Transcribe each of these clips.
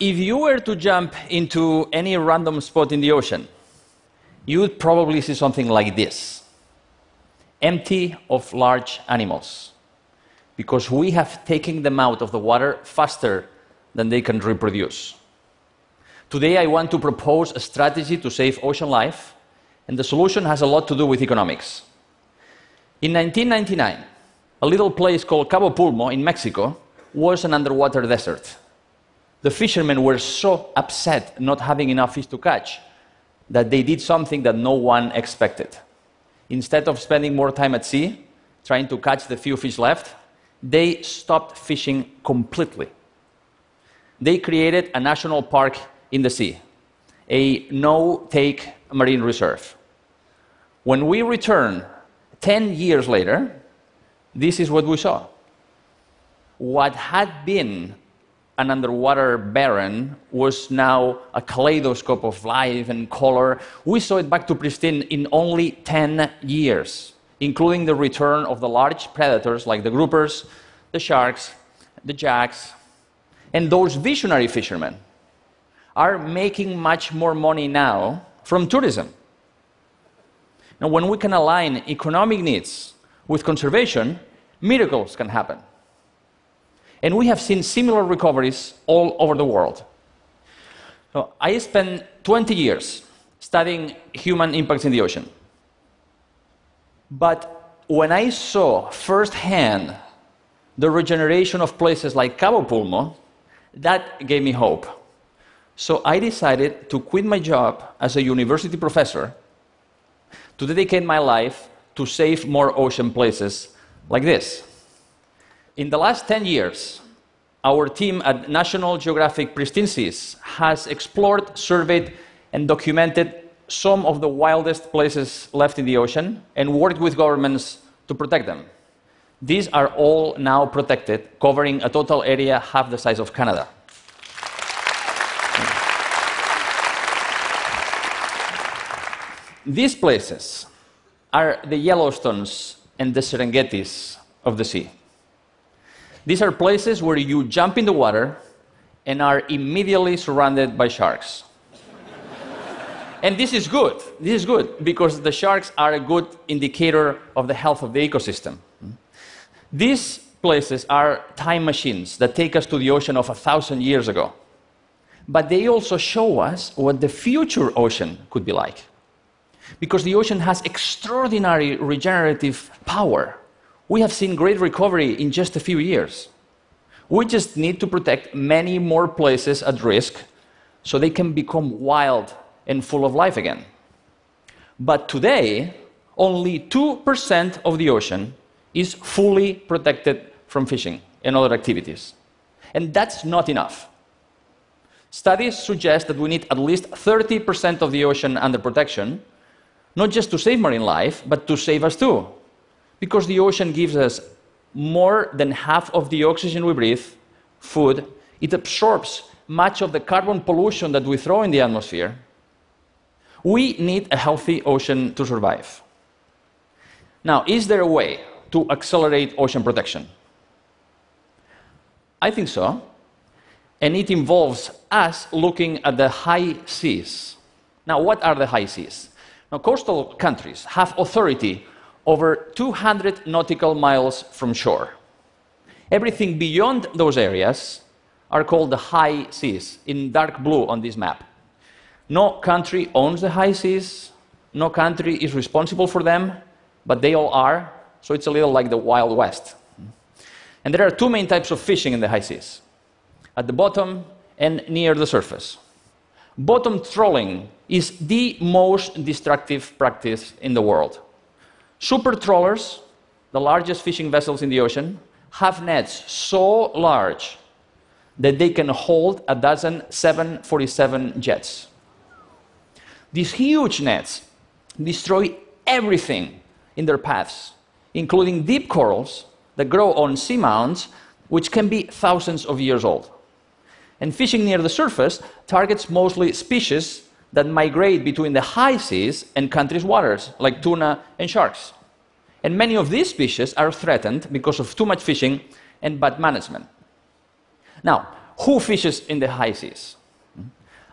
If you were to jump into any random spot in the ocean, you would probably see something like this empty of large animals, because we have taken them out of the water faster than they can reproduce. Today, I want to propose a strategy to save ocean life, and the solution has a lot to do with economics. In 1999, a little place called Cabo Pulmo in Mexico was an underwater desert. The fishermen were so upset not having enough fish to catch that they did something that no one expected. Instead of spending more time at sea trying to catch the few fish left, they stopped fishing completely. They created a national park in the sea, a no take marine reserve. When we returned 10 years later, this is what we saw. What had been an underwater barren was now a kaleidoscope of life and color. We saw it back to pristine in only 10 years, including the return of the large predators like the groupers, the sharks, the jacks, and those visionary fishermen are making much more money now from tourism. Now, when we can align economic needs with conservation, miracles can happen. And we have seen similar recoveries all over the world. So I spent 20 years studying human impacts in the ocean. But when I saw firsthand the regeneration of places like Cabo Pulmo, that gave me hope. So I decided to quit my job as a university professor to dedicate my life to save more ocean places like this. In the last 10 years, our team at National Geographic Pristine Seas has explored, surveyed, and documented some of the wildest places left in the ocean and worked with governments to protect them. These are all now protected, covering a total area half the size of Canada. These places are the Yellowstones and the Serengetis of the sea. These are places where you jump in the water and are immediately surrounded by sharks. and this is good. This is good because the sharks are a good indicator of the health of the ecosystem. These places are time machines that take us to the ocean of a thousand years ago. But they also show us what the future ocean could be like. Because the ocean has extraordinary regenerative power we have seen great recovery in just a few years. We just need to protect many more places at risk so they can become wild and full of life again. But today, only 2% of the ocean is fully protected from fishing and other activities. And that's not enough. Studies suggest that we need at least 30% of the ocean under protection, not just to save marine life, but to save us too. Because the ocean gives us more than half of the oxygen we breathe, food, it absorbs much of the carbon pollution that we throw in the atmosphere. We need a healthy ocean to survive. Now, is there a way to accelerate ocean protection? I think so. And it involves us looking at the high seas. Now, what are the high seas? Now, coastal countries have authority over 200 nautical miles from shore. Everything beyond those areas are called the high seas, in dark blue on this map. No country owns the high seas, no country is responsible for them, but they all are, so it's a little like the Wild West. And there are two main types of fishing in the high seas at the bottom and near the surface. Bottom trawling is the most destructive practice in the world. Super trawlers, the largest fishing vessels in the ocean, have nets so large that they can hold a dozen 747 jets. These huge nets destroy everything in their paths, including deep corals that grow on seamounts, which can be thousands of years old. And fishing near the surface targets mostly species that migrate between the high seas and countries' waters, like tuna and sharks. And many of these species are threatened because of too much fishing and bad management. Now, who fishes in the high seas?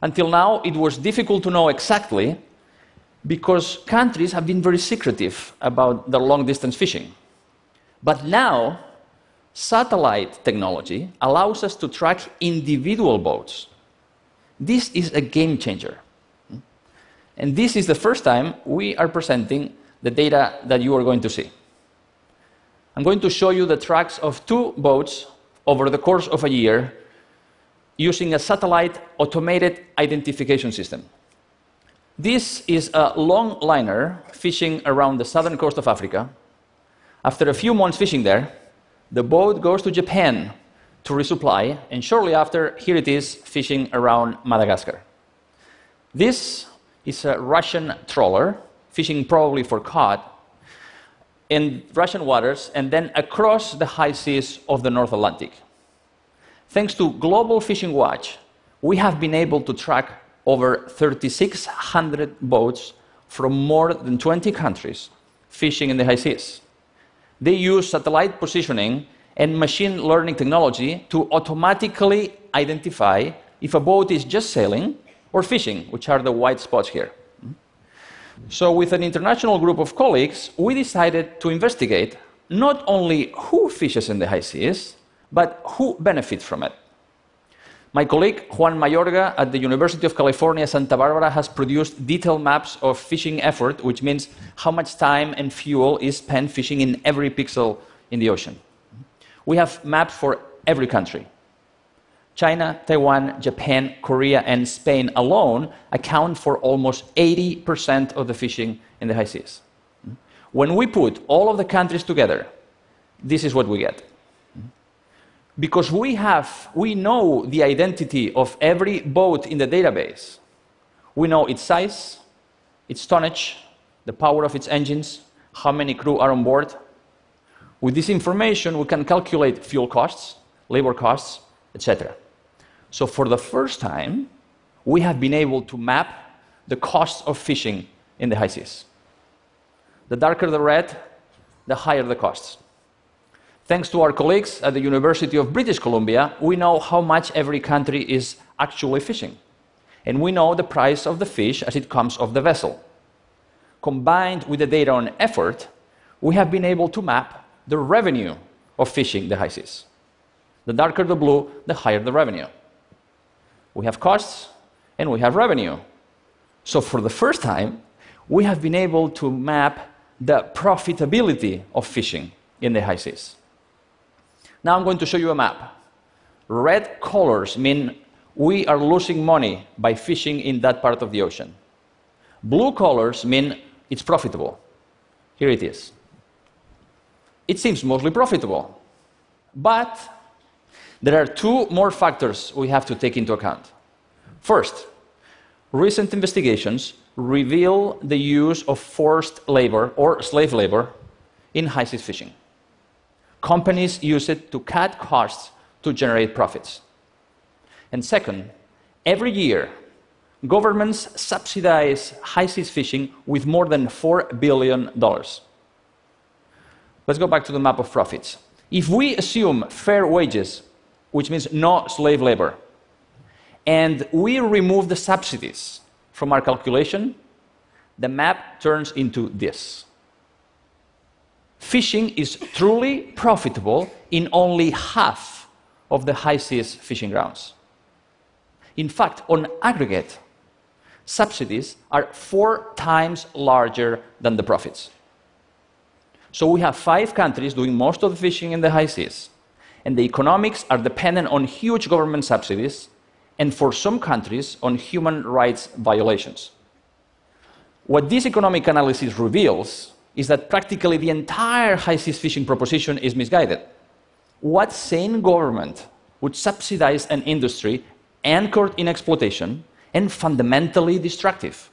Until now, it was difficult to know exactly because countries have been very secretive about their long distance fishing. But now, satellite technology allows us to track individual boats. This is a game changer. And this is the first time we are presenting the data that you are going to see. I'm going to show you the tracks of two boats over the course of a year using a satellite automated identification system. This is a long liner fishing around the southern coast of Africa. After a few months fishing there, the boat goes to Japan to resupply, and shortly after, here it is fishing around Madagascar. This is a Russian trawler fishing probably for cod in Russian waters and then across the high seas of the North Atlantic. Thanks to Global Fishing Watch, we have been able to track over 3,600 boats from more than 20 countries fishing in the high seas. They use satellite positioning and machine learning technology to automatically identify if a boat is just sailing or fishing, which are the white spots here. So, with an international group of colleagues, we decided to investigate not only who fishes in the high seas, but who benefits from it? My colleague Juan Mayorga at the University of California, Santa Barbara, has produced detailed maps of fishing effort, which means how much time and fuel is spent fishing in every pixel in the ocean. We have maps for every country. China, Taiwan, Japan, Korea, and Spain alone account for almost 80% of the fishing in the high seas. When we put all of the countries together, this is what we get. Because we have we know the identity of every boat in the database. We know its size its tonnage the power of its engines how many crew are on board. With this information we can calculate fuel costs labor costs etc so for the first time we have been able to map the costs of fishing in the high seas the darker the red the higher the costs Thanks to our colleagues at the University of British Columbia, we know how much every country is actually fishing. And we know the price of the fish as it comes off the vessel. Combined with the data on effort, we have been able to map the revenue of fishing the high seas. The darker the blue, the higher the revenue. We have costs and we have revenue. So, for the first time, we have been able to map the profitability of fishing in the high seas. Now I'm going to show you a map. Red colors mean we are losing money by fishing in that part of the ocean. Blue colors mean it's profitable. Here it is. It seems mostly profitable. But there are two more factors we have to take into account. First, recent investigations reveal the use of forced labor or slave labor in high seas fishing. Companies use it to cut costs to generate profits. And second, every year, governments subsidize high seas fishing with more than $4 billion. Let's go back to the map of profits. If we assume fair wages, which means no slave labor, and we remove the subsidies from our calculation, the map turns into this fishing is truly profitable in only half of the high seas fishing grounds. In fact, on aggregate, subsidies are four times larger than the profits. So we have five countries doing most of the fishing in the high seas, and the economics are dependent on huge government subsidies, and for some countries, on human rights violations. What this economic analysis reveals is that practically the entire high seas fishing proposition is misguided. What sane government would subsidize an industry anchored in exploitation and fundamentally destructive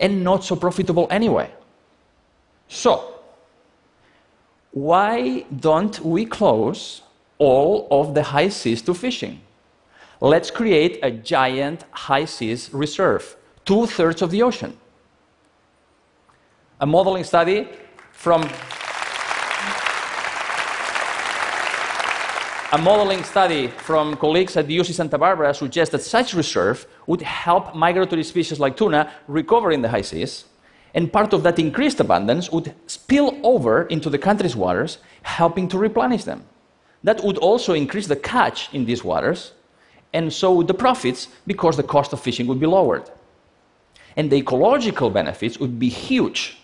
and not so profitable anyway? So, why don't we close all of the high seas to fishing? Let's create a giant high seas reserve, two thirds of the ocean a modeling study from A modeling study from colleagues at the UC Santa Barbara suggests that such reserve would help migratory species like tuna recover in the high seas, and part of that increased abundance would spill over into the country's waters, helping to replenish them. That would also increase the catch in these waters, and so the profits because the cost of fishing would be lowered. And the ecological benefits would be huge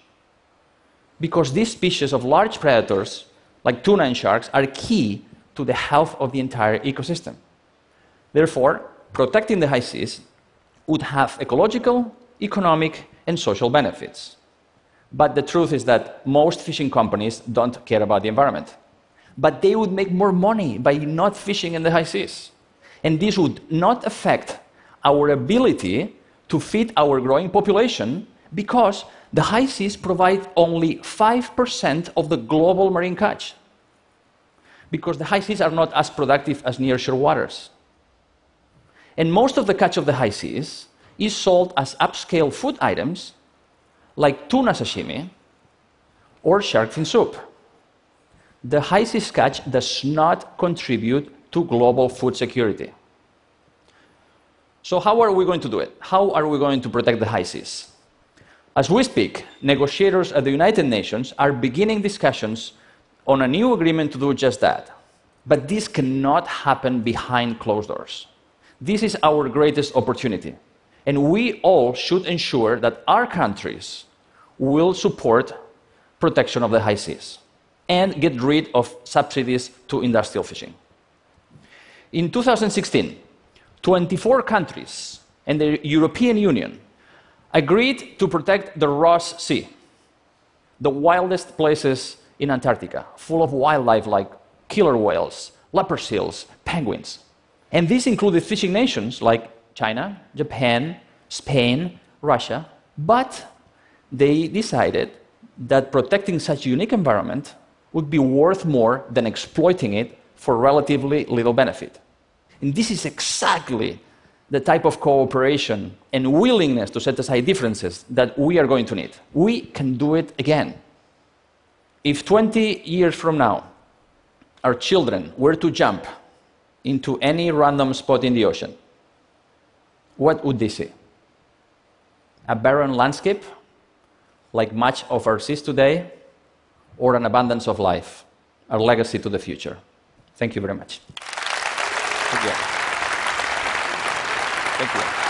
because these species of large predators, like tuna and sharks, are key to the health of the entire ecosystem. Therefore, protecting the high seas would have ecological, economic, and social benefits. But the truth is that most fishing companies don't care about the environment. But they would make more money by not fishing in the high seas. And this would not affect our ability to feed our growing population because the high seas provide only 5% of the global marine catch. Because the high seas are not as productive as nearshore waters. And most of the catch of the high seas is sold as upscale food items like tuna sashimi or shark fin soup. The high seas catch does not contribute to global food security. So, how are we going to do it? How are we going to protect the high seas? As we speak, negotiators at the United Nations are beginning discussions on a new agreement to do just that. But this cannot happen behind closed doors. This is our greatest opportunity. And we all should ensure that our countries will support protection of the high seas and get rid of subsidies to industrial fishing. In 2016, 24 countries and the European Union agreed to protect the Ross Sea, the wildest places in Antarctica, full of wildlife like killer whales, leopard seals, penguins. And these included fishing nations like China, Japan, Spain, Russia, but they decided that protecting such unique environment would be worth more than exploiting it for relatively little benefit. And this is exactly the type of cooperation and willingness to set aside differences that we are going to need. We can do it again. If 20 years from now, our children were to jump into any random spot in the ocean, what would they see? A barren landscape, like much of our seas today, or an abundance of life, our legacy to the future? Thank you very much. Thank you. Thank you.